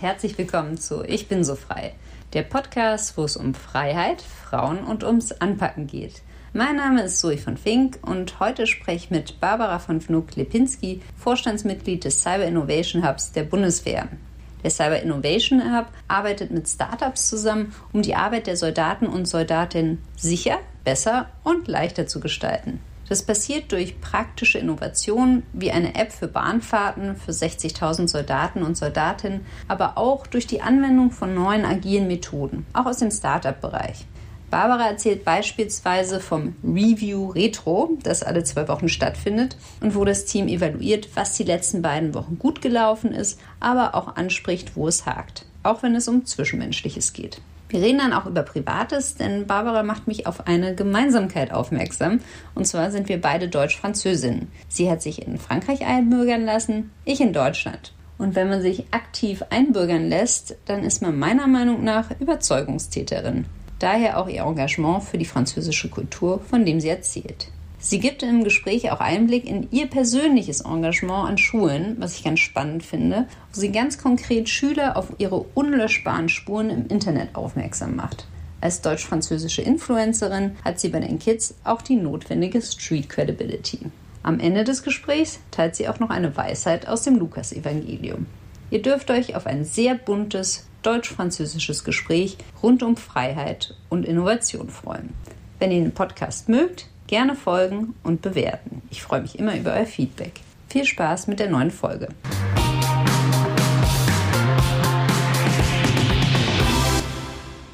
herzlich willkommen zu Ich bin so frei, der Podcast, wo es um Freiheit, Frauen und ums Anpacken geht. Mein Name ist Zoe von Fink und heute spreche ich mit Barbara von Fnuk-Lipinski, Vorstandsmitglied des Cyber Innovation Hubs der Bundeswehr. Der Cyber Innovation Hub arbeitet mit Startups zusammen, um die Arbeit der Soldaten und Soldatinnen sicher, besser und leichter zu gestalten. Das passiert durch praktische Innovationen wie eine App für Bahnfahrten für 60.000 Soldaten und Soldatinnen, aber auch durch die Anwendung von neuen agilen Methoden, auch aus dem Startup-Bereich. Barbara erzählt beispielsweise vom Review Retro, das alle zwei Wochen stattfindet und wo das Team evaluiert, was die letzten beiden Wochen gut gelaufen ist, aber auch anspricht, wo es hakt, auch wenn es um Zwischenmenschliches geht. Wir reden dann auch über Privates, denn Barbara macht mich auf eine Gemeinsamkeit aufmerksam. Und zwar sind wir beide Deutsch-Französinnen. Sie hat sich in Frankreich einbürgern lassen, ich in Deutschland. Und wenn man sich aktiv einbürgern lässt, dann ist man meiner Meinung nach Überzeugungstäterin. Daher auch ihr Engagement für die französische Kultur, von dem sie erzählt. Sie gibt im Gespräch auch Einblick in ihr persönliches Engagement an Schulen, was ich ganz spannend finde, wo sie ganz konkret Schüler auf ihre unlöschbaren Spuren im Internet aufmerksam macht. Als deutsch-französische Influencerin hat sie bei den Kids auch die notwendige Street Credibility. Am Ende des Gesprächs teilt sie auch noch eine Weisheit aus dem Lukas-Evangelium. Ihr dürft euch auf ein sehr buntes deutsch-französisches Gespräch rund um Freiheit und Innovation freuen. Wenn ihr den Podcast mögt, Gerne folgen und bewerten. Ich freue mich immer über euer Feedback. Viel Spaß mit der neuen Folge.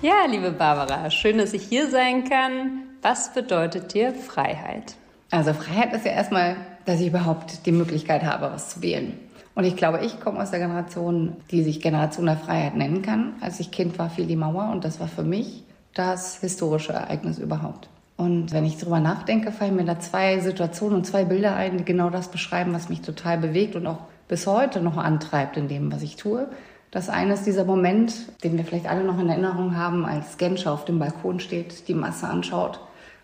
Ja, liebe Barbara, schön, dass ich hier sein kann. Was bedeutet dir Freiheit? Also Freiheit ist ja erstmal, dass ich überhaupt die Möglichkeit habe, was zu wählen. Und ich glaube, ich komme aus der Generation, die sich Generation der Freiheit nennen kann. Als ich Kind war, fiel die Mauer und das war für mich das historische Ereignis überhaupt. Und wenn ich darüber nachdenke, fallen mir da zwei Situationen und zwei Bilder ein, die genau das beschreiben, was mich total bewegt und auch bis heute noch antreibt in dem, was ich tue. Das eine ist dieser Moment, den wir vielleicht alle noch in Erinnerung haben, als Genscher auf dem Balkon steht, die Masse anschaut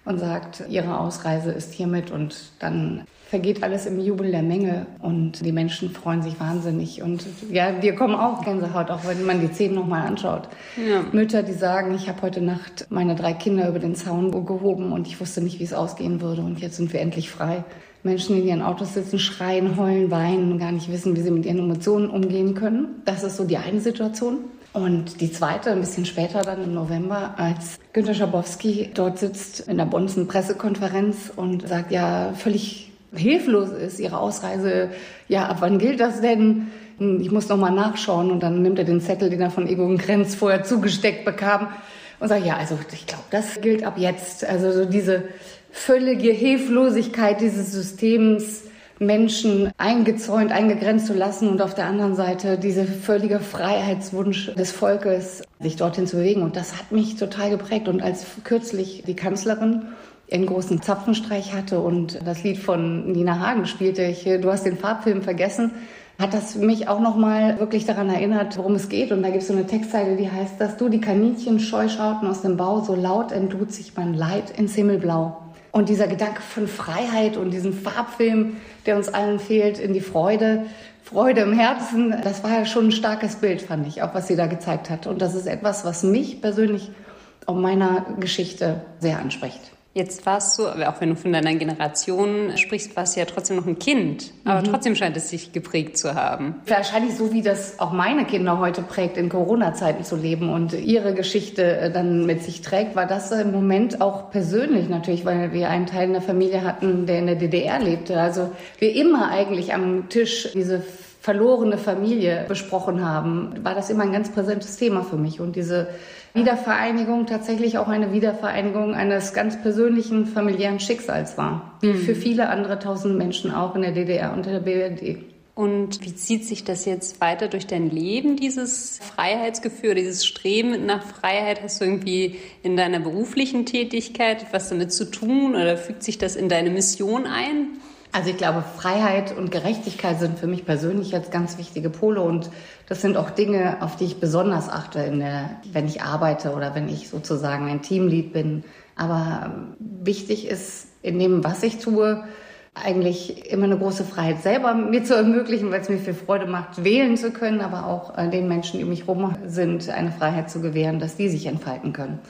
und sagt, ihre Ausreise ist hiermit und dann vergeht alles im Jubel der Menge und die Menschen freuen sich wahnsinnig. Und ja, wir kommen auch Gänsehaut, auch wenn man die Szenen nochmal anschaut. Ja. Mütter, die sagen, ich habe heute Nacht meine drei Kinder über den Zaun gehoben und ich wusste nicht, wie es ausgehen würde und jetzt sind wir endlich frei. Menschen, die in ihren Autos sitzen, schreien, heulen, weinen, gar nicht wissen, wie sie mit ihren Emotionen umgehen können. Das ist so die eine Situation. Und die zweite, ein bisschen später dann im November, als Günter Schabowski dort sitzt in der Bonzen Pressekonferenz und sagt, ja, völlig hilflos ist, ihre Ausreise, ja, ab wann gilt das denn? Ich muss noch mal nachschauen und dann nimmt er den Zettel, den er von Egon Krenz vorher zugesteckt bekam und sagt, ja, also ich glaube, das gilt ab jetzt. Also so diese völlige Hilflosigkeit dieses Systems, Menschen eingezäunt, eingegrenzt zu lassen und auf der anderen Seite diese völlige Freiheitswunsch des Volkes, sich dorthin zu bewegen. Und das hat mich total geprägt. Und als kürzlich die Kanzlerin einen großen Zapfenstreich hatte und das Lied von Nina Hagen spielte, ich, du hast den Farbfilm vergessen, hat das mich auch nochmal wirklich daran erinnert, worum es geht. Und da gibt es so eine Textzeile, die heißt, dass du die Kaninchen scheu schauten aus dem Bau, so laut entlud sich mein Leid ins Himmelblau. Und dieser Gedanke von Freiheit und diesem Farbfilm, der uns allen fehlt, in die Freude, Freude im Herzen, das war ja schon ein starkes Bild, fand ich, auch was sie da gezeigt hat. Und das ist etwas, was mich persönlich auf meiner Geschichte sehr anspricht. Jetzt warst du, auch wenn du von deiner Generation sprichst, warst du ja trotzdem noch ein Kind. Aber mhm. trotzdem scheint es sich geprägt zu haben. Wahrscheinlich so, wie das auch meine Kinder heute prägt, in Corona-Zeiten zu leben und ihre Geschichte äh, dann mit sich trägt, war das im Moment auch persönlich natürlich, weil wir einen Teil in der Familie hatten, der in der DDR lebte. Also wir immer eigentlich am Tisch diese verlorene Familie besprochen haben, war das immer ein ganz präsentes Thema für mich. Und diese Wiedervereinigung tatsächlich auch eine Wiedervereinigung eines ganz persönlichen familiären Schicksals war, wie mhm. für viele andere tausend Menschen auch in der DDR und der BRD. Und wie zieht sich das jetzt weiter durch dein Leben, dieses Freiheitsgefühl, dieses Streben nach Freiheit? Hast du irgendwie in deiner beruflichen Tätigkeit was damit zu tun oder fügt sich das in deine Mission ein? Also ich glaube, Freiheit und Gerechtigkeit sind für mich persönlich jetzt ganz wichtige Pole und das sind auch Dinge, auf die ich besonders achte, in der, wenn ich arbeite oder wenn ich sozusagen ein Teamlead bin. Aber wichtig ist in dem, was ich tue, eigentlich immer eine große Freiheit selber mir zu ermöglichen, weil es mir viel Freude macht, wählen zu können, aber auch äh, den Menschen, die um mich herum sind, eine Freiheit zu gewähren, dass die sich entfalten können.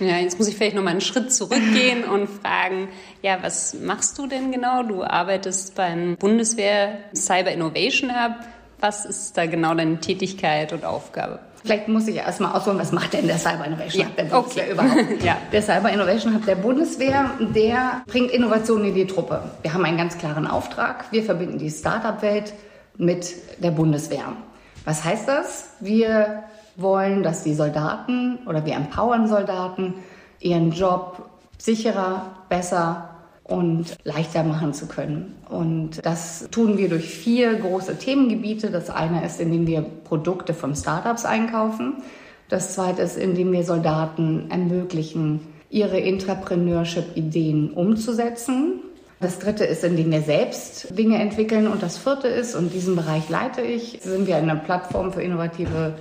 Ja, jetzt muss ich vielleicht noch mal einen Schritt zurückgehen und fragen, ja, was machst du denn genau? Du arbeitest beim Bundeswehr Cyber Innovation Hub. Was ist da genau deine Tätigkeit und Aufgabe? Vielleicht muss ich erst mal ausholen, was macht denn der Cyber Innovation Hub der Bundeswehr okay. überhaupt? ja. Der Cyber Innovation Hub der Bundeswehr, der bringt Innovationen in die Truppe. Wir haben einen ganz klaren Auftrag. Wir verbinden die Startup-Welt mit der Bundeswehr. Was heißt das? Wir wollen, dass die Soldaten oder wir empowern Soldaten, ihren Job sicherer, besser und leichter machen zu können. Und das tun wir durch vier große Themengebiete. Das eine ist, indem wir Produkte von Startups einkaufen. Das zweite ist, indem wir Soldaten ermöglichen, ihre Intrapreneurship-Ideen umzusetzen. Das dritte ist, indem wir selbst Dinge entwickeln. Und das vierte ist, und diesen Bereich leite ich, sind wir eine Plattform für innovative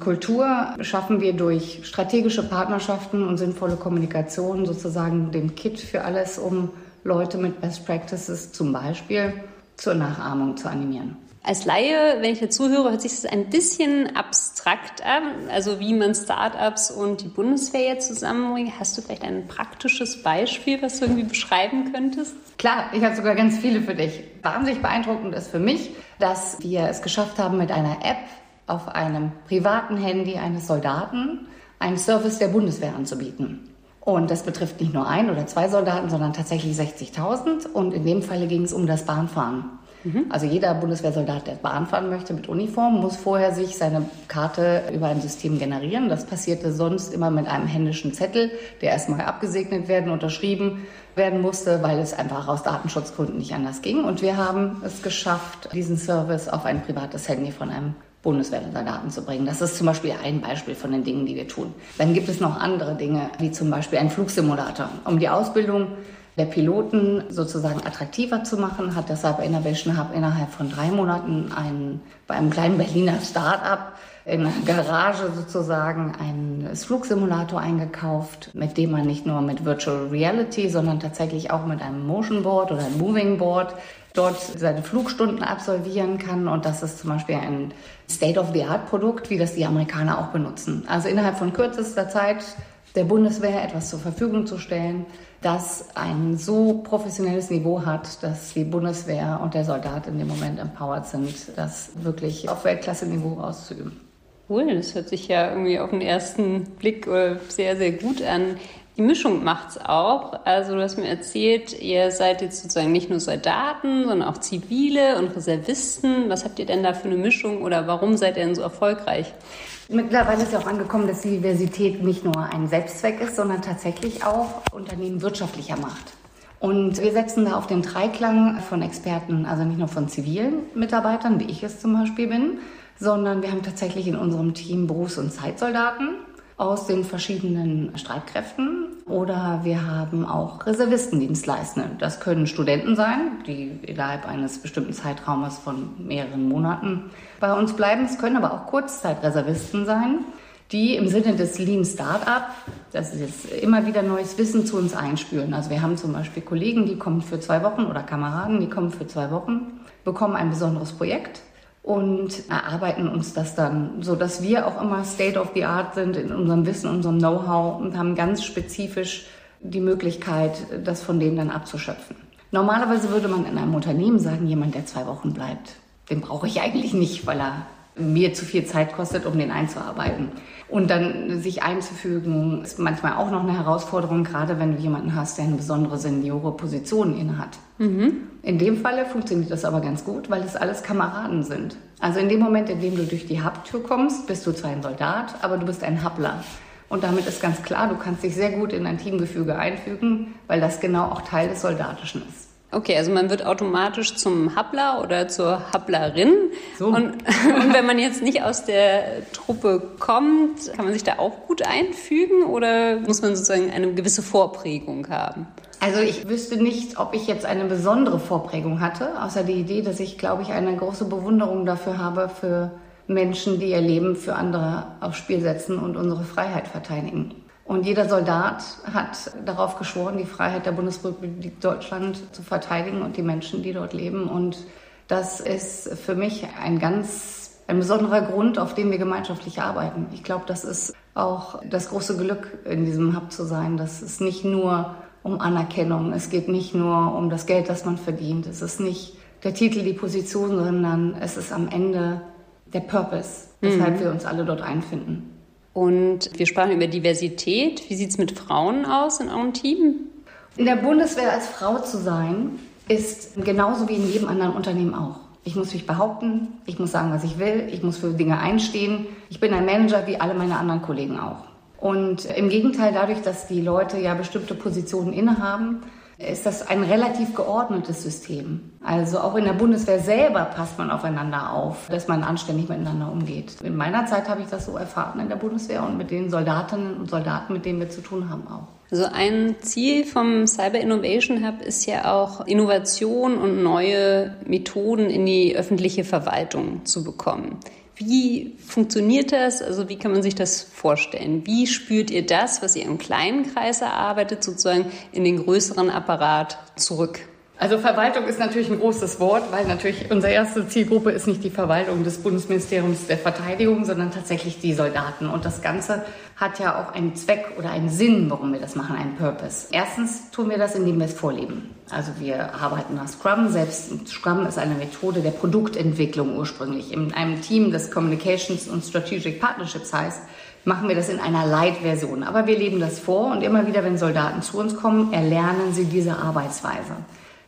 Kultur schaffen wir durch strategische Partnerschaften und sinnvolle Kommunikation sozusagen den Kit für alles, um Leute mit Best Practices zum Beispiel zur Nachahmung zu animieren. Als Laie, wenn ich dazu höre, hört sich das ein bisschen abstrakt an, also wie man Startups und die Bundeswehr jetzt zusammenbringt. Hast du vielleicht ein praktisches Beispiel, was du irgendwie beschreiben könntest? Klar, ich habe sogar ganz viele für dich. Wahnsinnig beeindruckend ist für mich, dass wir es geschafft haben, mit einer App auf einem privaten Handy eines Soldaten einen Service der Bundeswehr anzubieten. Und das betrifft nicht nur ein oder zwei Soldaten, sondern tatsächlich 60.000. Und in dem Falle ging es um das Bahnfahren. Mhm. Also jeder Bundeswehrsoldat, der Bahn fahren möchte mit Uniform, muss vorher sich seine Karte über ein System generieren. Das passierte sonst immer mit einem händischen Zettel, der erstmal abgesegnet werden, unterschrieben werden musste, weil es einfach aus Datenschutzgründen nicht anders ging. Und wir haben es geschafft, diesen Service auf ein privates Handy von einem Bundeswehrsoldaten zu bringen. Das ist zum Beispiel ein Beispiel von den Dingen, die wir tun. Dann gibt es noch andere Dinge, wie zum Beispiel ein Flugsimulator. Um die Ausbildung der Piloten sozusagen attraktiver zu machen, hat der Cyber Innovation Hub innerhalb von drei Monaten einen, bei einem kleinen Berliner Start-up in einer Garage sozusagen einen Flugsimulator eingekauft, mit dem man nicht nur mit Virtual Reality, sondern tatsächlich auch mit einem Motion Board oder einem Moving Board dort seine Flugstunden absolvieren kann. Und das ist zum Beispiel ein State-of-the-Art-Produkt, wie das die Amerikaner auch benutzen. Also innerhalb von kürzester Zeit der Bundeswehr etwas zur Verfügung zu stellen, das ein so professionelles Niveau hat, dass die Bundeswehr und der Soldat in dem Moment empowered sind, das wirklich auf Weltklasse-Niveau auszuüben. Cool, das hört sich ja irgendwie auf den ersten Blick äh, sehr, sehr gut an. Die Mischung macht's auch. Also du hast mir erzählt, ihr seid jetzt sozusagen nicht nur Soldaten, sondern auch Zivile und Reservisten. Was habt ihr denn da für eine Mischung oder warum seid ihr denn so erfolgreich? Mittlerweile ist ja auch angekommen, dass die Diversität nicht nur ein Selbstzweck ist, sondern tatsächlich auch Unternehmen wirtschaftlicher macht. Und wir setzen da auf den Dreiklang von Experten, also nicht nur von zivilen Mitarbeitern, wie ich es zum Beispiel bin, sondern wir haben tatsächlich in unserem Team Berufs- und Zeitsoldaten aus den verschiedenen Streitkräften oder wir haben auch Reservistendienstleistende. Das können Studenten sein, die innerhalb eines bestimmten Zeitraumes von mehreren Monaten bei uns bleiben. Es können aber auch Kurzzeitreservisten sein, die im Sinne des Lean Startup, das ist jetzt immer wieder neues Wissen zu uns einspülen. Also wir haben zum Beispiel Kollegen, die kommen für zwei Wochen oder Kameraden, die kommen für zwei Wochen, bekommen ein besonderes Projekt und erarbeiten uns das dann, so dass wir auch immer State of the Art sind in unserem Wissen, unserem Know-how und haben ganz spezifisch die Möglichkeit, das von denen dann abzuschöpfen. Normalerweise würde man in einem Unternehmen sagen, jemand, der zwei Wochen bleibt, den brauche ich eigentlich nicht, weil er mir zu viel Zeit kostet, um den einzuarbeiten. Und dann sich einzufügen, ist manchmal auch noch eine Herausforderung, gerade wenn du jemanden hast, der eine besondere seniore Position innehat. Mhm. In dem Falle funktioniert das aber ganz gut, weil es alles Kameraden sind. Also in dem Moment, in dem du durch die Hubtür kommst, bist du zwar ein Soldat, aber du bist ein Hubler. Und damit ist ganz klar, du kannst dich sehr gut in ein Teamgefüge einfügen, weil das genau auch Teil des Soldatischen ist. Okay, also man wird automatisch zum Habbler oder zur Habblerin. So. Und, und, wenn man jetzt nicht aus der Truppe kommt, kann man sich da auch gut einfügen oder muss man sozusagen eine gewisse Vorprägung haben? Also ich wüsste nicht, ob ich jetzt eine besondere Vorprägung hatte, außer die Idee, dass ich, glaube ich, eine große Bewunderung dafür habe für Menschen, die ihr Leben für andere aufs Spiel setzen und unsere Freiheit verteidigen. Und jeder Soldat hat darauf geschworen, die Freiheit der Bundesrepublik Deutschland zu verteidigen und die Menschen, die dort leben. Und das ist für mich ein ganz ein besonderer Grund, auf dem wir gemeinschaftlich arbeiten. Ich glaube, das ist auch das große Glück, in diesem Hub zu sein, dass es nicht nur um Anerkennung, es geht nicht nur um das Geld, das man verdient, es ist nicht der Titel, die Position, sondern es ist am Ende der Purpose, weshalb mhm. wir uns alle dort einfinden. Und wir sprachen über Diversität. Wie sieht es mit Frauen aus in eurem Team? In der Bundeswehr als Frau zu sein, ist genauso wie in jedem anderen Unternehmen auch. Ich muss mich behaupten, ich muss sagen, was ich will, ich muss für Dinge einstehen. Ich bin ein Manager wie alle meine anderen Kollegen auch. Und im Gegenteil, dadurch, dass die Leute ja bestimmte Positionen innehaben, ist das ein relativ geordnetes System. Also auch in der Bundeswehr selber passt man aufeinander auf, dass man anständig miteinander umgeht. In meiner Zeit habe ich das so erfahren in der Bundeswehr und mit den Soldatinnen und Soldaten, mit denen wir zu tun haben auch. Also ein Ziel vom Cyber Innovation Hub ist ja auch Innovation und neue Methoden in die öffentliche Verwaltung zu bekommen. Wie funktioniert das? Also wie kann man sich das vorstellen? Wie spürt ihr das, was ihr im kleinen Kreis erarbeitet, sozusagen in den größeren Apparat zurück? Also Verwaltung ist natürlich ein großes Wort, weil natürlich unsere erste Zielgruppe ist nicht die Verwaltung des Bundesministeriums der Verteidigung, sondern tatsächlich die Soldaten. Und das Ganze hat ja auch einen Zweck oder einen Sinn, warum wir das machen, einen Purpose. Erstens tun wir das, indem wir es vorleben. Also wir arbeiten nach Scrum. Selbst Scrum ist eine Methode der Produktentwicklung ursprünglich. In einem Team, das Communications und Strategic Partnerships heißt, machen wir das in einer Light-Version. Aber wir leben das vor und immer wieder, wenn Soldaten zu uns kommen, erlernen sie diese Arbeitsweise.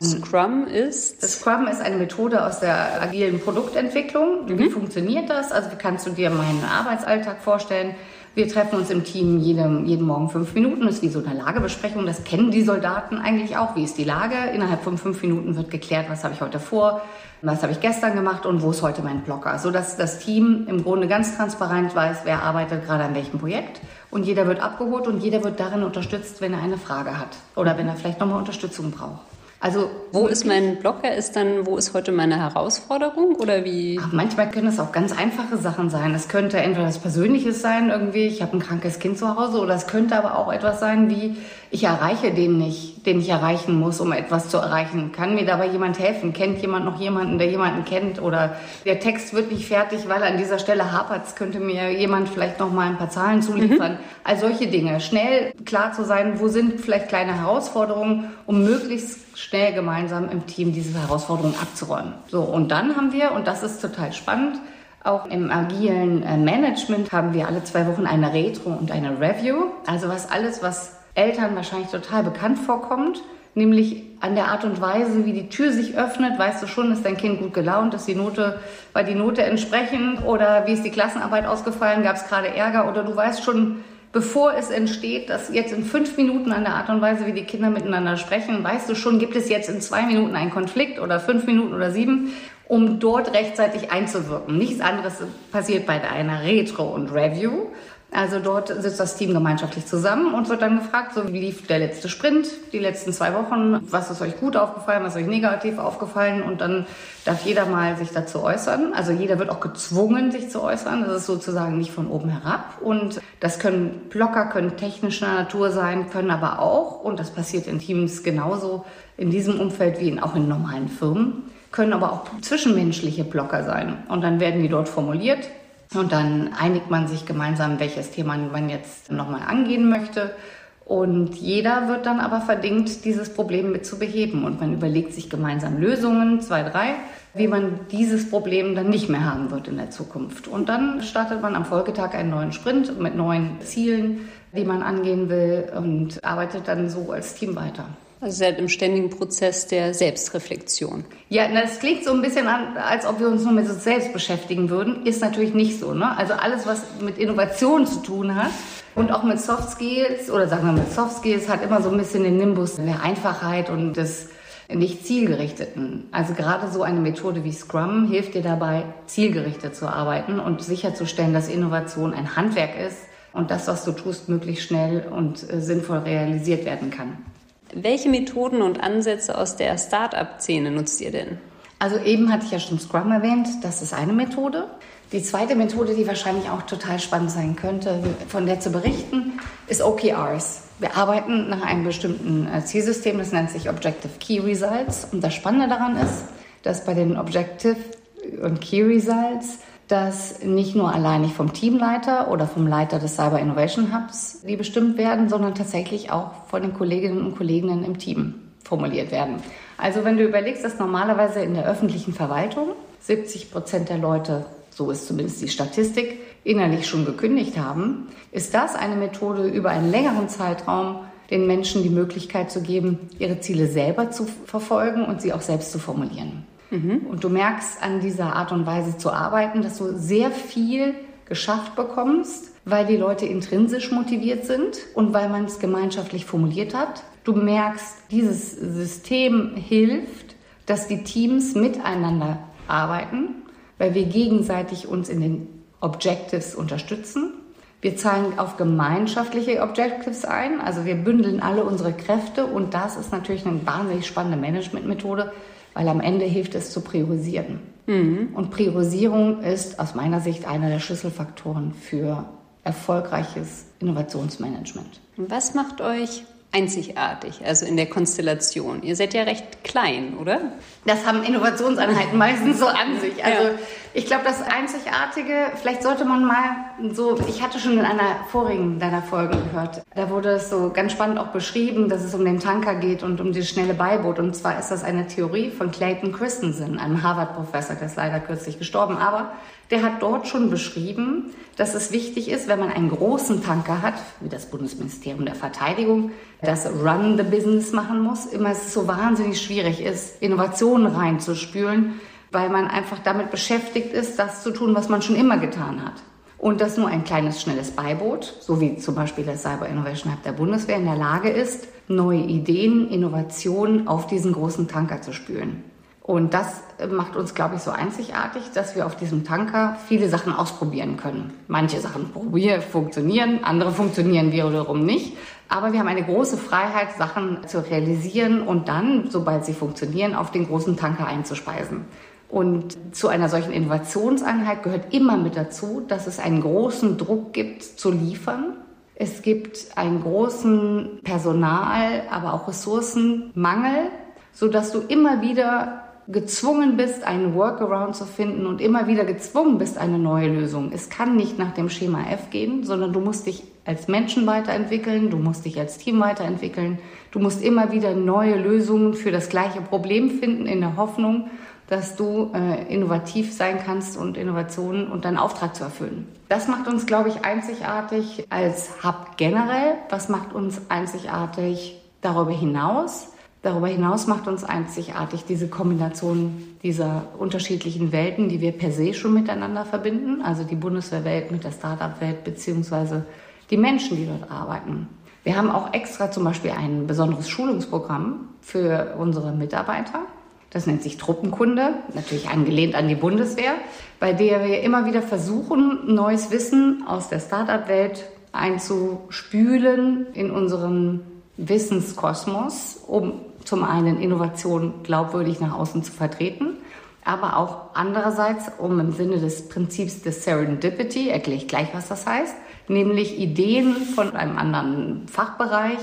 Scrum ist? Scrum ist eine Methode aus der agilen Produktentwicklung. Mhm. Wie funktioniert das? Also wie kannst du dir meinen Arbeitsalltag vorstellen? Wir treffen uns im Team jeden, jeden Morgen fünf Minuten. Das ist wie so eine Lagebesprechung. Das kennen die Soldaten eigentlich auch. Wie ist die Lage? Innerhalb von fünf Minuten wird geklärt, was habe ich heute vor, was habe ich gestern gemacht und wo ist heute mein Blocker. So dass das Team im Grunde ganz transparent weiß, wer arbeitet gerade an welchem Projekt. Und jeder wird abgeholt und jeder wird darin unterstützt, wenn er eine Frage hat oder wenn er vielleicht nochmal Unterstützung braucht. Also wo ist mein Blocker? Ist dann, wo ist heute meine Herausforderung oder wie? Ach, manchmal können es auch ganz einfache Sachen sein. Es könnte entweder was Persönliches sein, irgendwie, ich habe ein krankes Kind zu Hause, oder es könnte aber auch etwas sein wie, ich erreiche den nicht, den ich erreichen muss, um etwas zu erreichen. Kann mir dabei jemand helfen? Kennt jemand noch jemanden, der jemanden kennt? Oder der Text wird nicht fertig, weil an dieser Stelle hapert. Könnte mir jemand vielleicht noch mal ein paar Zahlen zuliefern? Mhm. All solche Dinge. Schnell klar zu sein, wo sind vielleicht kleine Herausforderungen, um möglichst schnell gemeinsam im Team diese Herausforderungen abzuräumen. So, und dann haben wir, und das ist total spannend, auch im agilen äh, Management haben wir alle zwei Wochen eine Retro und eine Review. Also was alles, was Eltern wahrscheinlich total bekannt vorkommt, nämlich an der Art und Weise, wie die Tür sich öffnet, weißt du schon, ist dein Kind gut gelaunt, ist die Note, war die Note entsprechend oder wie ist die Klassenarbeit ausgefallen, gab es gerade Ärger oder du weißt schon, bevor es entsteht, dass jetzt in fünf Minuten an der Art und Weise, wie die Kinder miteinander sprechen, weißt du schon, gibt es jetzt in zwei Minuten einen Konflikt oder fünf Minuten oder sieben, um dort rechtzeitig einzuwirken. Nichts anderes passiert bei einer Retro und Review. Also dort sitzt das Team gemeinschaftlich zusammen und wird dann gefragt, so wie lief der letzte Sprint, die letzten zwei Wochen, was ist euch gut aufgefallen, was ist euch negativ aufgefallen und dann darf jeder mal sich dazu äußern. Also jeder wird auch gezwungen, sich zu äußern. Das ist sozusagen nicht von oben herab und das können Blocker, können technischer Natur sein, können aber auch, und das passiert in Teams genauso in diesem Umfeld wie in, auch in normalen Firmen, können aber auch zwischenmenschliche Blocker sein. Und dann werden die dort formuliert und dann einigt man sich gemeinsam, welches Thema man jetzt nochmal angehen möchte. Und jeder wird dann aber verdingt, dieses Problem mit zu beheben. Und man überlegt sich gemeinsam Lösungen, zwei, drei, wie man dieses Problem dann nicht mehr haben wird in der Zukunft. Und dann startet man am Folgetag einen neuen Sprint mit neuen Zielen, die man angehen will und arbeitet dann so als Team weiter. Also seid im ständigen Prozess der Selbstreflexion. Ja, das klingt so ein bisschen an, als ob wir uns nur mit uns selbst beschäftigen würden. Ist natürlich nicht so. Ne? Also alles, was mit Innovation zu tun hat und auch mit Soft Skills oder sagen wir mit Soft Skills, hat immer so ein bisschen den Nimbus der Einfachheit und des nicht zielgerichteten. Also gerade so eine Methode wie Scrum hilft dir dabei, zielgerichtet zu arbeiten und sicherzustellen, dass Innovation ein Handwerk ist und das, was du tust, möglichst schnell und äh, sinnvoll realisiert werden kann. Welche Methoden und Ansätze aus der Start-up-Szene nutzt ihr denn? Also eben hatte ich ja schon Scrum erwähnt, das ist eine Methode. Die zweite Methode, die wahrscheinlich auch total spannend sein könnte, von der zu berichten, ist OKRs. Wir arbeiten nach einem bestimmten äh, Zielsystem, das nennt sich Objective Key Results. Und das Spannende daran ist, dass bei den Objective und Key Results dass nicht nur alleinig vom Teamleiter oder vom Leiter des Cyber Innovation Hubs die bestimmt werden, sondern tatsächlich auch von den Kolleginnen und Kollegen im Team formuliert werden. Also wenn du überlegst, dass normalerweise in der öffentlichen Verwaltung 70 Prozent der Leute, so ist zumindest die Statistik, innerlich schon gekündigt haben, ist das eine Methode über einen längeren Zeitraum den Menschen die Möglichkeit zu geben, ihre Ziele selber zu verfolgen und sie auch selbst zu formulieren. Mhm. Und du merkst an dieser Art und Weise zu arbeiten, dass du sehr viel geschafft bekommst, weil die Leute intrinsisch motiviert sind und weil man es gemeinschaftlich formuliert hat. Du merkst, dieses System hilft, dass die Teams miteinander arbeiten, weil wir gegenseitig uns in den Objectives unterstützen. Wir zahlen auf gemeinschaftliche Objectives ein, also wir bündeln alle unsere Kräfte und das ist natürlich eine wahnsinnig spannende Managementmethode, weil am Ende hilft es zu priorisieren. Mhm. Und Priorisierung ist aus meiner Sicht einer der Schlüsselfaktoren für erfolgreiches Innovationsmanagement. Was macht euch einzigartig, also in der Konstellation? Ihr seid ja recht klein, oder? Das haben Innovationseinheiten meistens so an sich. Also ja. ich glaube, das Einzigartige, vielleicht sollte man mal so, ich hatte schon in einer vorigen deiner Folgen gehört, da wurde es so ganz spannend auch beschrieben, dass es um den Tanker geht und um das schnelle Beiboot. Und zwar ist das eine Theorie von Clayton Christensen, einem Harvard-Professor, der ist leider kürzlich gestorben, aber der hat dort schon beschrieben, dass es wichtig ist, wenn man einen großen Tanker hat, wie das Bundesministerium der Verteidigung, das Run the Business machen muss, immer es so wahnsinnig schwierig ist, Innovationen reinzuspülen, weil man einfach damit beschäftigt ist, das zu tun, was man schon immer getan hat. Und dass nur ein kleines, schnelles Beiboot, so wie zum Beispiel das Cyber Innovation Hub der Bundeswehr, in der Lage ist, neue Ideen, Innovationen auf diesen großen Tanker zu spülen. Und das macht uns, glaube ich, so einzigartig, dass wir auf diesem Tanker viele Sachen ausprobieren können. Manche Sachen probieren, funktionieren, andere funktionieren wiederum nicht. Aber wir haben eine große Freiheit, Sachen zu realisieren und dann, sobald sie funktionieren, auf den großen Tanker einzuspeisen. Und zu einer solchen Innovationseinheit gehört immer mit dazu, dass es einen großen Druck gibt, zu liefern. Es gibt einen großen Personal, aber auch Ressourcenmangel, sodass du immer wieder gezwungen bist, einen Workaround zu finden und immer wieder gezwungen bist, eine neue Lösung. Es kann nicht nach dem Schema F gehen, sondern du musst dich als Menschen weiterentwickeln, du musst dich als Team weiterentwickeln, du musst immer wieder neue Lösungen für das gleiche Problem finden, in der Hoffnung, dass du äh, innovativ sein kannst und Innovationen und deinen Auftrag zu erfüllen. Das macht uns, glaube ich, einzigartig als Hub generell. Was macht uns einzigartig darüber hinaus? Darüber hinaus macht uns einzigartig diese Kombination dieser unterschiedlichen Welten, die wir per se schon miteinander verbinden, also die Bundeswehrwelt mit der Startup-Welt beziehungsweise die Menschen, die dort arbeiten. Wir haben auch extra zum Beispiel ein besonderes Schulungsprogramm für unsere Mitarbeiter. Das nennt sich Truppenkunde, natürlich angelehnt an die Bundeswehr, bei der wir immer wieder versuchen, neues Wissen aus der Startup-Welt einzuspülen in unseren Wissenskosmos, um zum einen Innovation glaubwürdig nach außen zu vertreten, aber auch andererseits, um im Sinne des Prinzips des Serendipity, erkläre ich gleich, was das heißt, nämlich Ideen von einem anderen Fachbereich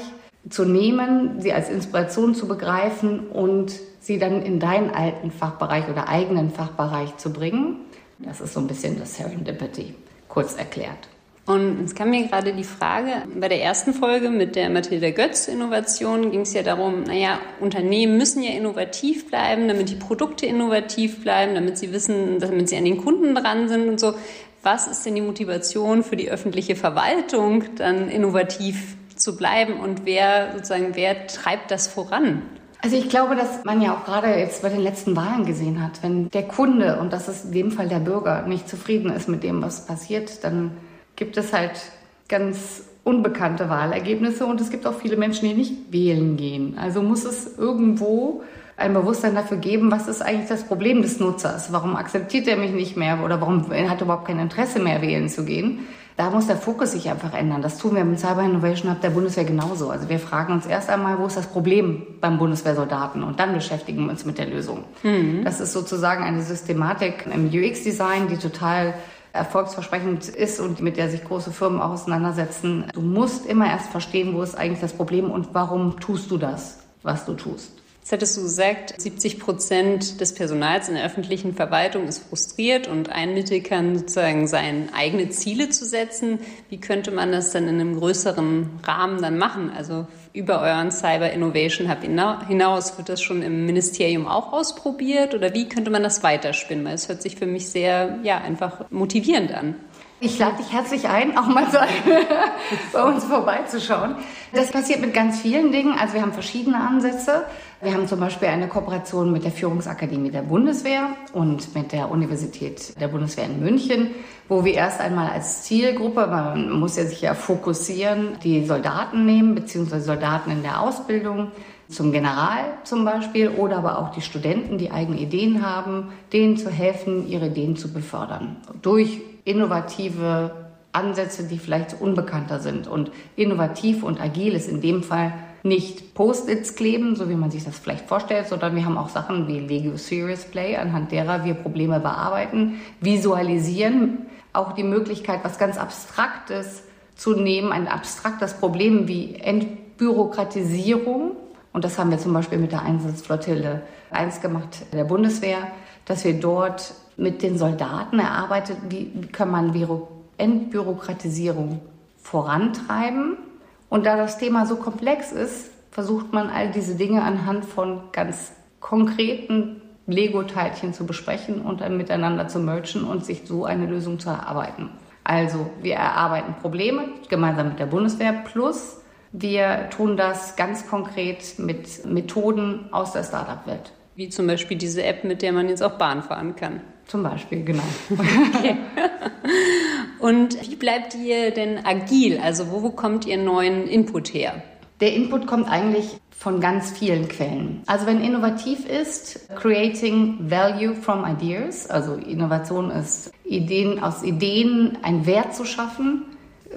zu nehmen, sie als Inspiration zu begreifen und sie dann in deinen alten Fachbereich oder eigenen Fachbereich zu bringen. Das ist so ein bisschen das Serendipity, kurz erklärt. Und es kam mir gerade die Frage, bei der ersten Folge mit der Mathilda Götz Innovation ging es ja darum, naja, Unternehmen müssen ja innovativ bleiben, damit die Produkte innovativ bleiben, damit sie wissen, damit sie an den Kunden dran sind und so. Was ist denn die Motivation für die öffentliche Verwaltung, dann innovativ zu bleiben und wer sozusagen, wer treibt das voran? Also ich glaube, dass man ja auch gerade jetzt bei den letzten Wahlen gesehen hat, wenn der Kunde, und das ist in dem Fall der Bürger, nicht zufrieden ist mit dem, was passiert, dann gibt es halt ganz unbekannte Wahlergebnisse und es gibt auch viele Menschen, die nicht wählen gehen. Also muss es irgendwo ein Bewusstsein dafür geben, was ist eigentlich das Problem des Nutzers? Warum akzeptiert er mich nicht mehr oder warum hat er überhaupt kein Interesse mehr wählen zu gehen? Da muss der Fokus sich einfach ändern. Das tun wir im Cyber Innovation Hub der Bundeswehr genauso. Also wir fragen uns erst einmal, wo ist das Problem beim Bundeswehrsoldaten und dann beschäftigen wir uns mit der Lösung. Mhm. Das ist sozusagen eine Systematik im UX-Design, die total erfolgsversprechend ist und mit der sich große Firmen auch auseinandersetzen. Du musst immer erst verstehen, wo ist eigentlich das Problem und warum tust du das, was du tust. Jetzt hattest du gesagt, 70 Prozent des Personals in der öffentlichen Verwaltung ist frustriert und ein Mittel kann sozusagen sein, eigene Ziele zu setzen. Wie könnte man das dann in einem größeren Rahmen dann machen? Also über euren Cyber Innovation Hub hinaus wird das schon im Ministerium auch ausprobiert oder wie könnte man das weiterspinnen? Weil es hört sich für mich sehr, ja, einfach motivierend an. Ich lade dich herzlich ein, auch mal so bei uns vorbeizuschauen. Das passiert mit ganz vielen Dingen. Also wir haben verschiedene Ansätze. Wir haben zum Beispiel eine Kooperation mit der Führungsakademie der Bundeswehr und mit der Universität der Bundeswehr in München, wo wir erst einmal als Zielgruppe, man muss ja sich ja fokussieren, die Soldaten nehmen, beziehungsweise Soldaten in der Ausbildung zum General zum Beispiel oder aber auch die Studenten, die eigene Ideen haben, denen zu helfen, ihre Ideen zu befördern. Durch innovative Ansätze, die vielleicht unbekannter sind. Und innovativ und agil ist in dem Fall nicht Post-its kleben, so wie man sich das vielleicht vorstellt, sondern wir haben auch Sachen wie Lego Serious Play, anhand derer wir Probleme bearbeiten, visualisieren, auch die Möglichkeit, was ganz Abstraktes zu nehmen, ein abstraktes Problem wie Entbürokratisierung. Und das haben wir zum Beispiel mit der Einsatzflottille 1 gemacht der Bundeswehr, dass wir dort mit den Soldaten erarbeitet, wie, kann man Entbürokratisierung vorantreiben. Und da das Thema so komplex ist, versucht man all diese Dinge anhand von ganz konkreten Lego-Teilchen zu besprechen und dann miteinander zu merchen und sich so eine Lösung zu erarbeiten. Also wir erarbeiten Probleme gemeinsam mit der Bundeswehr plus wir tun das ganz konkret mit Methoden aus der Startup-Welt. Wie zum Beispiel diese App, mit der man jetzt auch Bahn fahren kann. Zum Beispiel, genau. Okay. Und wie bleibt ihr denn agil? Also wo bekommt ihr neuen Input her? Der Input kommt eigentlich von ganz vielen Quellen. Also wenn innovativ ist, creating value from ideas, also Innovation ist Ideen aus Ideen einen Wert zu schaffen,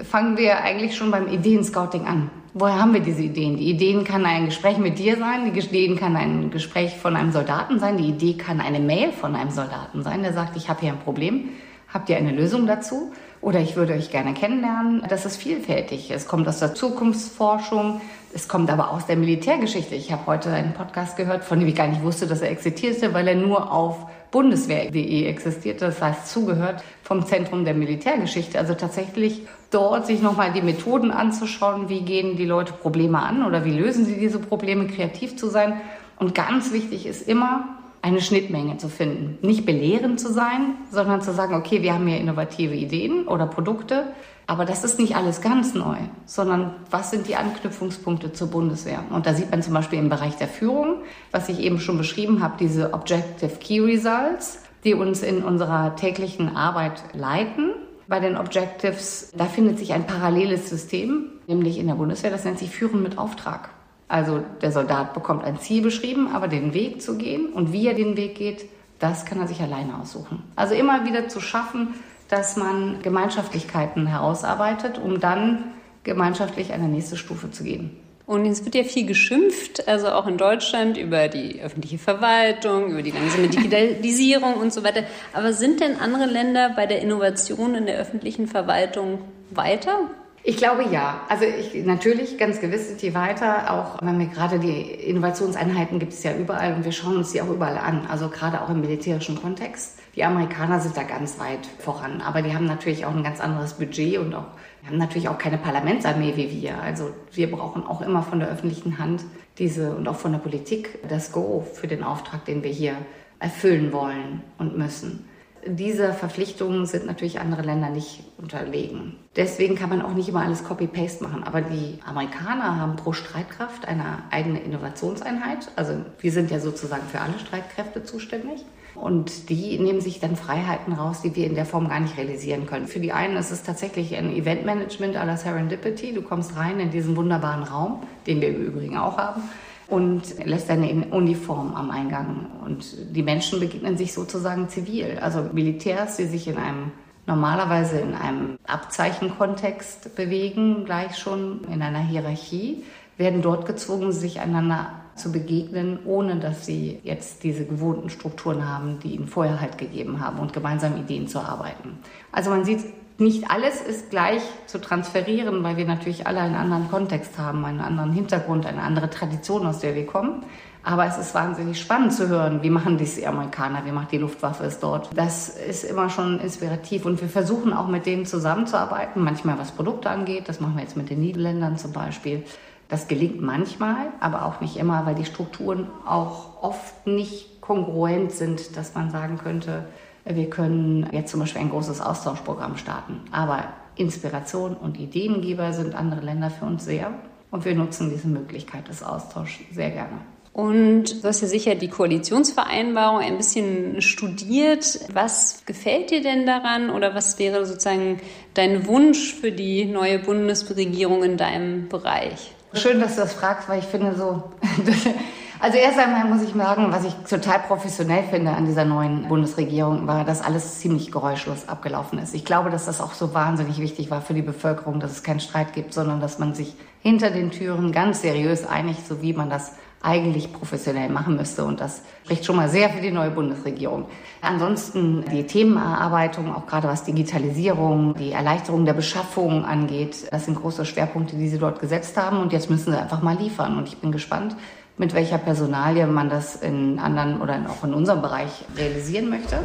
fangen wir eigentlich schon beim Ideenscouting an. Woher haben wir diese Ideen? Die Ideen kann ein Gespräch mit dir sein, die Ideen kann ein Gespräch von einem Soldaten sein, die Idee kann eine Mail von einem Soldaten sein, der sagt, ich habe hier ein Problem, habt ihr eine Lösung dazu? Oder ich würde euch gerne kennenlernen. Das ist vielfältig. Es kommt aus der Zukunftsforschung, es kommt aber aus der Militärgeschichte. Ich habe heute einen Podcast gehört, von dem ich gar nicht wusste, dass er existierte, weil er nur auf bundeswehr.de existiert, das heißt zugehört vom Zentrum der Militärgeschichte. Also tatsächlich dort sich nochmal die Methoden anzuschauen, wie gehen die Leute Probleme an oder wie lösen sie diese Probleme, kreativ zu sein. Und ganz wichtig ist immer, eine Schnittmenge zu finden. Nicht belehrend zu sein, sondern zu sagen, okay, wir haben hier innovative Ideen oder Produkte, aber das ist nicht alles ganz neu, sondern was sind die Anknüpfungspunkte zur Bundeswehr? Und da sieht man zum Beispiel im Bereich der Führung, was ich eben schon beschrieben habe, diese Objective Key Results, die uns in unserer täglichen Arbeit leiten. Bei den Objectives, da findet sich ein paralleles System, nämlich in der Bundeswehr, das nennt sich Führen mit Auftrag. Also der Soldat bekommt ein Ziel beschrieben, aber den Weg zu gehen und wie er den Weg geht, das kann er sich alleine aussuchen. Also immer wieder zu schaffen, dass man Gemeinschaftlichkeiten herausarbeitet, um dann gemeinschaftlich eine nächste Stufe zu gehen. Und jetzt wird ja viel geschimpft, also auch in Deutschland, über die öffentliche Verwaltung, über die langsame Digitalisierung und so weiter. Aber sind denn andere Länder bei der Innovation in der öffentlichen Verwaltung weiter? Ich glaube ja. Also ich, natürlich, ganz gewiss sind die weiter. Auch wenn wir gerade die Innovationseinheiten gibt es ja überall und wir schauen uns die auch überall an. Also gerade auch im militärischen Kontext. Die Amerikaner sind da ganz weit voran, aber die haben natürlich auch ein ganz anderes Budget und auch haben natürlich auch keine Parlamentsarmee wie wir. Also wir brauchen auch immer von der öffentlichen Hand diese und auch von der Politik das Go für den Auftrag, den wir hier erfüllen wollen und müssen dieser Verpflichtungen sind natürlich andere Länder nicht unterlegen. Deswegen kann man auch nicht immer alles Copy-Paste machen. Aber die Amerikaner haben pro Streitkraft eine eigene Innovationseinheit. Also wir sind ja sozusagen für alle Streitkräfte zuständig. Und die nehmen sich dann Freiheiten raus, die wir in der Form gar nicht realisieren können. Für die einen ist es tatsächlich ein Eventmanagement à la Serendipity. Du kommst rein in diesen wunderbaren Raum, den wir im Übrigen auch haben und lässt eine Uniform am Eingang. Und die Menschen begegnen sich sozusagen zivil. Also Militärs, die sich in einem normalerweise in einem Abzeichenkontext bewegen, gleich schon in einer Hierarchie, werden dort gezwungen, sich einander zu begegnen, ohne dass sie jetzt diese gewohnten Strukturen haben, die ihnen vorher halt gegeben haben und gemeinsam Ideen zu arbeiten. Also man sieht, nicht alles ist gleich zu transferieren, weil wir natürlich alle einen anderen Kontext haben, einen anderen Hintergrund, eine andere Tradition, aus der wir kommen. Aber es ist wahnsinnig spannend zu hören, wie machen dies die Amerikaner, wie macht die Luftwaffe es dort. Das ist immer schon inspirativ und wir versuchen auch mit denen zusammenzuarbeiten, manchmal was Produkte angeht, das machen wir jetzt mit den Niederländern zum Beispiel. Das gelingt manchmal, aber auch nicht immer, weil die Strukturen auch oft nicht kongruent sind, dass man sagen könnte, wir können jetzt zum Beispiel ein großes Austauschprogramm starten. Aber Inspiration und Ideengeber sind andere Länder für uns sehr. Und wir nutzen diese Möglichkeit des Austauschs sehr gerne. Und du hast ja sicher die Koalitionsvereinbarung ein bisschen studiert. Was gefällt dir denn daran oder was wäre sozusagen dein Wunsch für die neue Bundesregierung in deinem Bereich? Schön, dass du das fragst, weil ich finde so, also erst einmal muss ich sagen, was ich total professionell finde an dieser neuen Bundesregierung, war, dass alles ziemlich geräuschlos abgelaufen ist. Ich glaube, dass das auch so wahnsinnig wichtig war für die Bevölkerung, dass es keinen Streit gibt, sondern dass man sich hinter den Türen ganz seriös einigt, so wie man das eigentlich professionell machen müsste. Und das spricht schon mal sehr für die neue Bundesregierung. Ansonsten die Themenerarbeitung, auch gerade was Digitalisierung, die Erleichterung der Beschaffung angeht, das sind große Schwerpunkte, die sie dort gesetzt haben. Und jetzt müssen sie einfach mal liefern. Und ich bin gespannt, mit welcher Personalie man das in anderen oder auch in unserem Bereich realisieren möchte.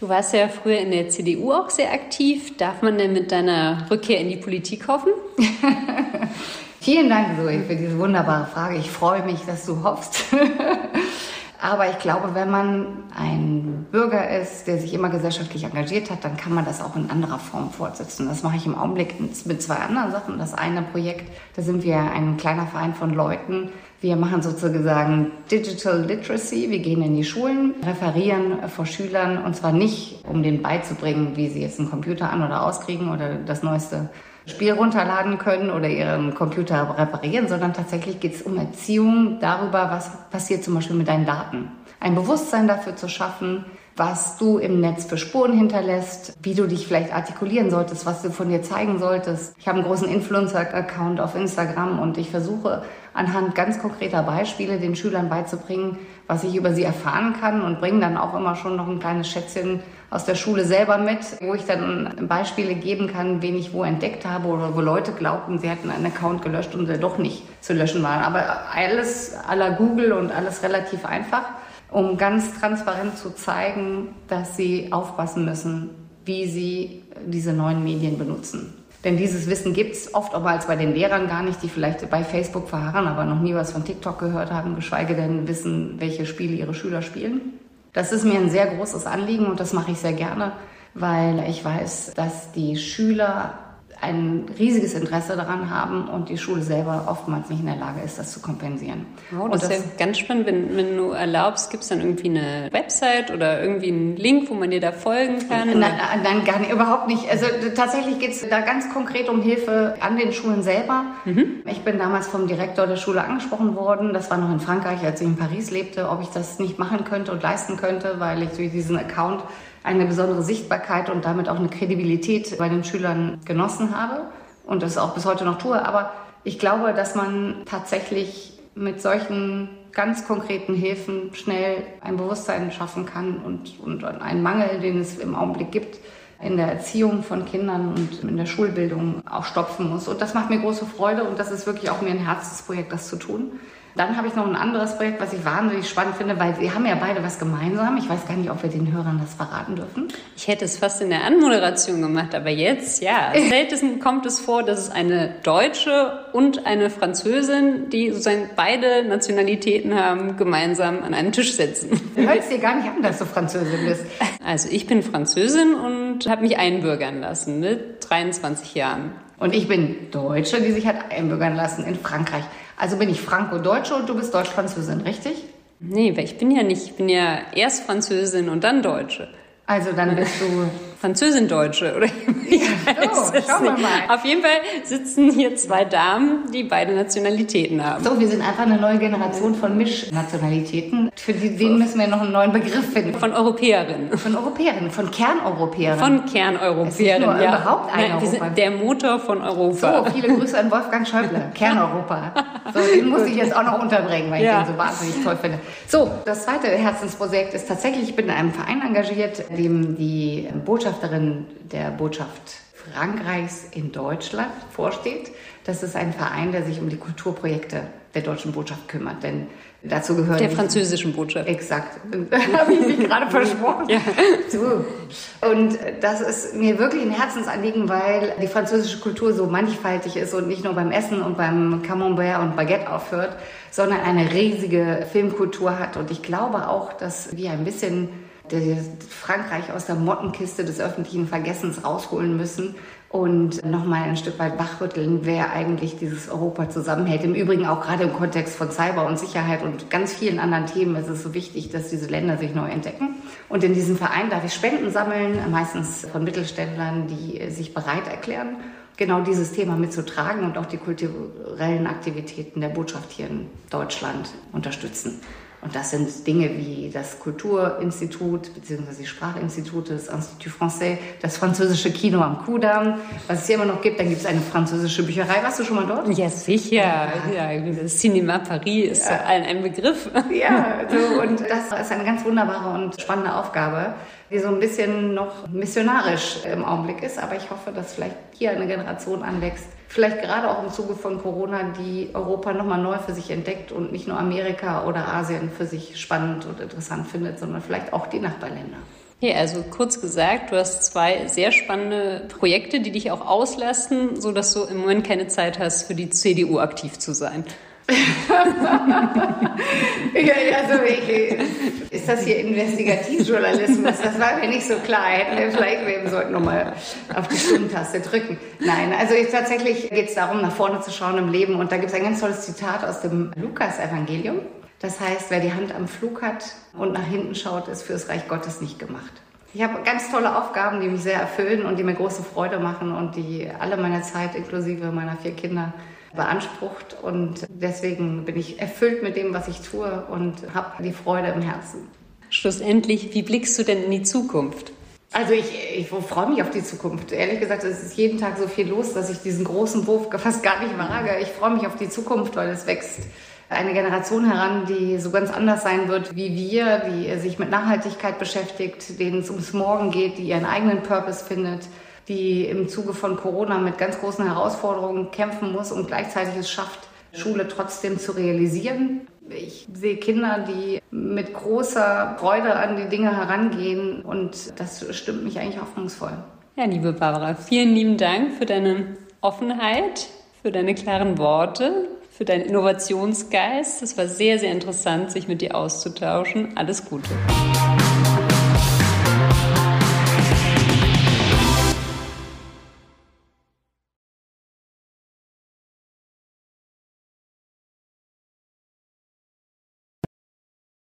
Du warst ja früher in der CDU auch sehr aktiv. Darf man denn mit deiner Rückkehr in die Politik hoffen? Vielen Dank, Zoe, für diese wunderbare Frage. Ich freue mich, dass du hoffst. Aber ich glaube, wenn man ein Bürger ist, der sich immer gesellschaftlich engagiert hat, dann kann man das auch in anderer Form fortsetzen. Das mache ich im Augenblick mit zwei anderen Sachen. Das eine Projekt, da sind wir ein kleiner Verein von Leuten. Wir machen sozusagen Digital Literacy. Wir gehen in die Schulen, referieren vor Schülern und zwar nicht, um denen beizubringen, wie sie jetzt einen Computer an- oder auskriegen oder das neueste Spiel runterladen können oder ihren Computer reparieren, sondern tatsächlich geht es um Erziehung darüber, was passiert zum Beispiel mit deinen Daten. Ein Bewusstsein dafür zu schaffen, was du im Netz für Spuren hinterlässt, wie du dich vielleicht artikulieren solltest, was du von dir zeigen solltest. Ich habe einen großen Influencer-Account auf Instagram und ich versuche anhand ganz konkreter Beispiele den Schülern beizubringen, was ich über sie erfahren kann und bringe dann auch immer schon noch ein kleines Schätzchen aus der Schule selber mit, wo ich dann Beispiele geben kann, wen ich wo entdeckt habe oder wo Leute glaubten, sie hätten einen Account gelöscht und der doch nicht zu löschen war. Aber alles à la Google und alles relativ einfach um ganz transparent zu zeigen, dass sie aufpassen müssen, wie sie diese neuen Medien benutzen. Denn dieses Wissen gibt es oft auch als bei den Lehrern gar nicht, die vielleicht bei Facebook verharren, aber noch nie was von TikTok gehört haben, geschweige denn wissen, welche Spiele ihre Schüler spielen. Das ist mir ein sehr großes Anliegen und das mache ich sehr gerne, weil ich weiß, dass die Schüler ein riesiges Interesse daran haben und die Schule selber oftmals nicht in der Lage ist, das zu kompensieren. Oh, das, das ist ja ganz spannend. Wenn, wenn du erlaubst, gibt es dann irgendwie eine Website oder irgendwie einen Link, wo man dir da folgen kann? Nein, nein gar nicht, überhaupt nicht. Also tatsächlich geht es da ganz konkret um Hilfe an den Schulen selber. Mhm. Ich bin damals vom Direktor der Schule angesprochen worden. Das war noch in Frankreich, als ich in Paris lebte, ob ich das nicht machen könnte und leisten könnte, weil ich durch diesen Account eine besondere Sichtbarkeit und damit auch eine Kredibilität bei den Schülern genossen habe und das auch bis heute noch tue. Aber ich glaube, dass man tatsächlich mit solchen ganz konkreten Hilfen schnell ein Bewusstsein schaffen kann und, und einen Mangel, den es im Augenblick gibt, in der Erziehung von Kindern und in der Schulbildung auch stopfen muss. Und das macht mir große Freude und das ist wirklich auch mir ein Herzensprojekt, das zu tun. Dann habe ich noch ein anderes Projekt, was ich wahnsinnig spannend finde, weil wir haben ja beide was gemeinsam. Ich weiß gar nicht, ob wir den Hörern das verraten dürfen. Ich hätte es fast in der Anmoderation gemacht, aber jetzt, ja. Selten kommt es vor, dass es eine Deutsche und eine Französin, die sozusagen beide Nationalitäten haben, gemeinsam an einen Tisch setzen. Du hörst dir gar nicht an, dass du Französin bist. Also ich bin Französin und habe mich einbürgern lassen mit 23 Jahren. Und ich bin Deutsche, die sich hat einbürgern lassen in Frankreich. Also bin ich Franco-Deutsche und du bist Deutsch-Französin, richtig? Nee, weil ich bin ja nicht, ich bin ja erst Französin und dann Deutsche. Also dann bist du Französin-Deutsche oder ja, so, schauen wir mal. Auf jeden Fall sitzen hier zwei Damen, die beide Nationalitäten haben. So, wir sind einfach eine neue Generation von Mischnationalitäten. Für die, denen müssen wir noch einen neuen Begriff finden. Von Europäerinnen. Von Europäerinnen, von Kerneuropäerinnen. Von Kerneuropäerinnen, ja. überhaupt ein Nein, Europa. der Motor von Europa. So, viele Grüße an Wolfgang Schäuble, Kerneuropa. So, den muss ich jetzt auch noch unterbringen, weil ja. ich den so wahnsinnig toll finde. So, das zweite Herzensprojekt ist tatsächlich, ich bin in einem Verein engagiert, dem die Botschafterin der Botschaft Frankreichs in Deutschland vorsteht. Das ist ein Verein, der sich um die Kulturprojekte der deutschen Botschaft kümmert. Denn dazu gehört. Der französischen Botschaft. Exakt. Habe ich mich gerade versprochen. Ja. So. Und das ist mir wirklich ein Herzensanliegen, weil die französische Kultur so mannigfaltig ist und nicht nur beim Essen und beim Camembert und Baguette aufhört, sondern eine riesige Filmkultur hat. Und ich glaube auch, dass wir ein bisschen Frankreich aus der Mottenkiste des öffentlichen Vergessens rausholen müssen und nochmal ein Stück weit wachrütteln, wer eigentlich dieses Europa zusammenhält. Im Übrigen auch gerade im Kontext von Cyber und Sicherheit und ganz vielen anderen Themen ist es so wichtig, dass diese Länder sich neu entdecken. Und in diesem Verein darf ich Spenden sammeln, meistens von Mittelständlern, die sich bereit erklären, genau dieses Thema mitzutragen und auch die kulturellen Aktivitäten der Botschaft hier in Deutschland unterstützen. Und das sind Dinge wie das Kulturinstitut bzw. die Sprachinstitute, das Institut Français, das französische Kino am Kudamm, was es hier immer noch gibt. Dann gibt es eine französische Bücherei. Warst du schon mal dort? Ja, sicher. Ja. ja das Cinéma Paris ist ja. allen ein Begriff. Ja, so, und das ist eine ganz wunderbare und spannende Aufgabe die so ein bisschen noch missionarisch im Augenblick ist. Aber ich hoffe, dass vielleicht hier eine Generation anwächst, vielleicht gerade auch im Zuge von Corona, die Europa nochmal neu für sich entdeckt und nicht nur Amerika oder Asien für sich spannend und interessant findet, sondern vielleicht auch die Nachbarländer. Ja, also kurz gesagt, du hast zwei sehr spannende Projekte, die dich auch auslasten, sodass du im Moment keine Zeit hast, für die CDU aktiv zu sein. ja, also ich, ist das hier Investigativjournalismus? Das war mir nicht so klar. Hätten wir vielleicht wir sollten nochmal auf die Stundentaste drücken. Nein, also ich, tatsächlich geht es darum, nach vorne zu schauen im Leben. Und da gibt es ein ganz tolles Zitat aus dem Lukas-Evangelium. Das heißt, wer die Hand am Flug hat und nach hinten schaut, ist fürs Reich Gottes nicht gemacht. Ich habe ganz tolle Aufgaben, die mich sehr erfüllen und die mir große Freude machen und die alle meine Zeit inklusive meiner vier Kinder beansprucht und deswegen bin ich erfüllt mit dem, was ich tue und habe die Freude im Herzen. Schlussendlich, wie blickst du denn in die Zukunft? Also ich, ich freue mich auf die Zukunft. Ehrlich gesagt, es ist jeden Tag so viel los, dass ich diesen großen Wurf fast gar nicht wage. Ich freue mich auf die Zukunft, weil es wächst eine Generation heran, die so ganz anders sein wird wie wir, die sich mit Nachhaltigkeit beschäftigt, denen es ums Morgen geht, die ihren eigenen Purpose findet die im Zuge von Corona mit ganz großen Herausforderungen kämpfen muss und gleichzeitig es schafft, Schule trotzdem zu realisieren. Ich sehe Kinder, die mit großer Freude an die Dinge herangehen und das stimmt mich eigentlich hoffnungsvoll. Ja, liebe Barbara, vielen lieben Dank für deine Offenheit, für deine klaren Worte, für deinen Innovationsgeist. Es war sehr, sehr interessant, sich mit dir auszutauschen. Alles Gute.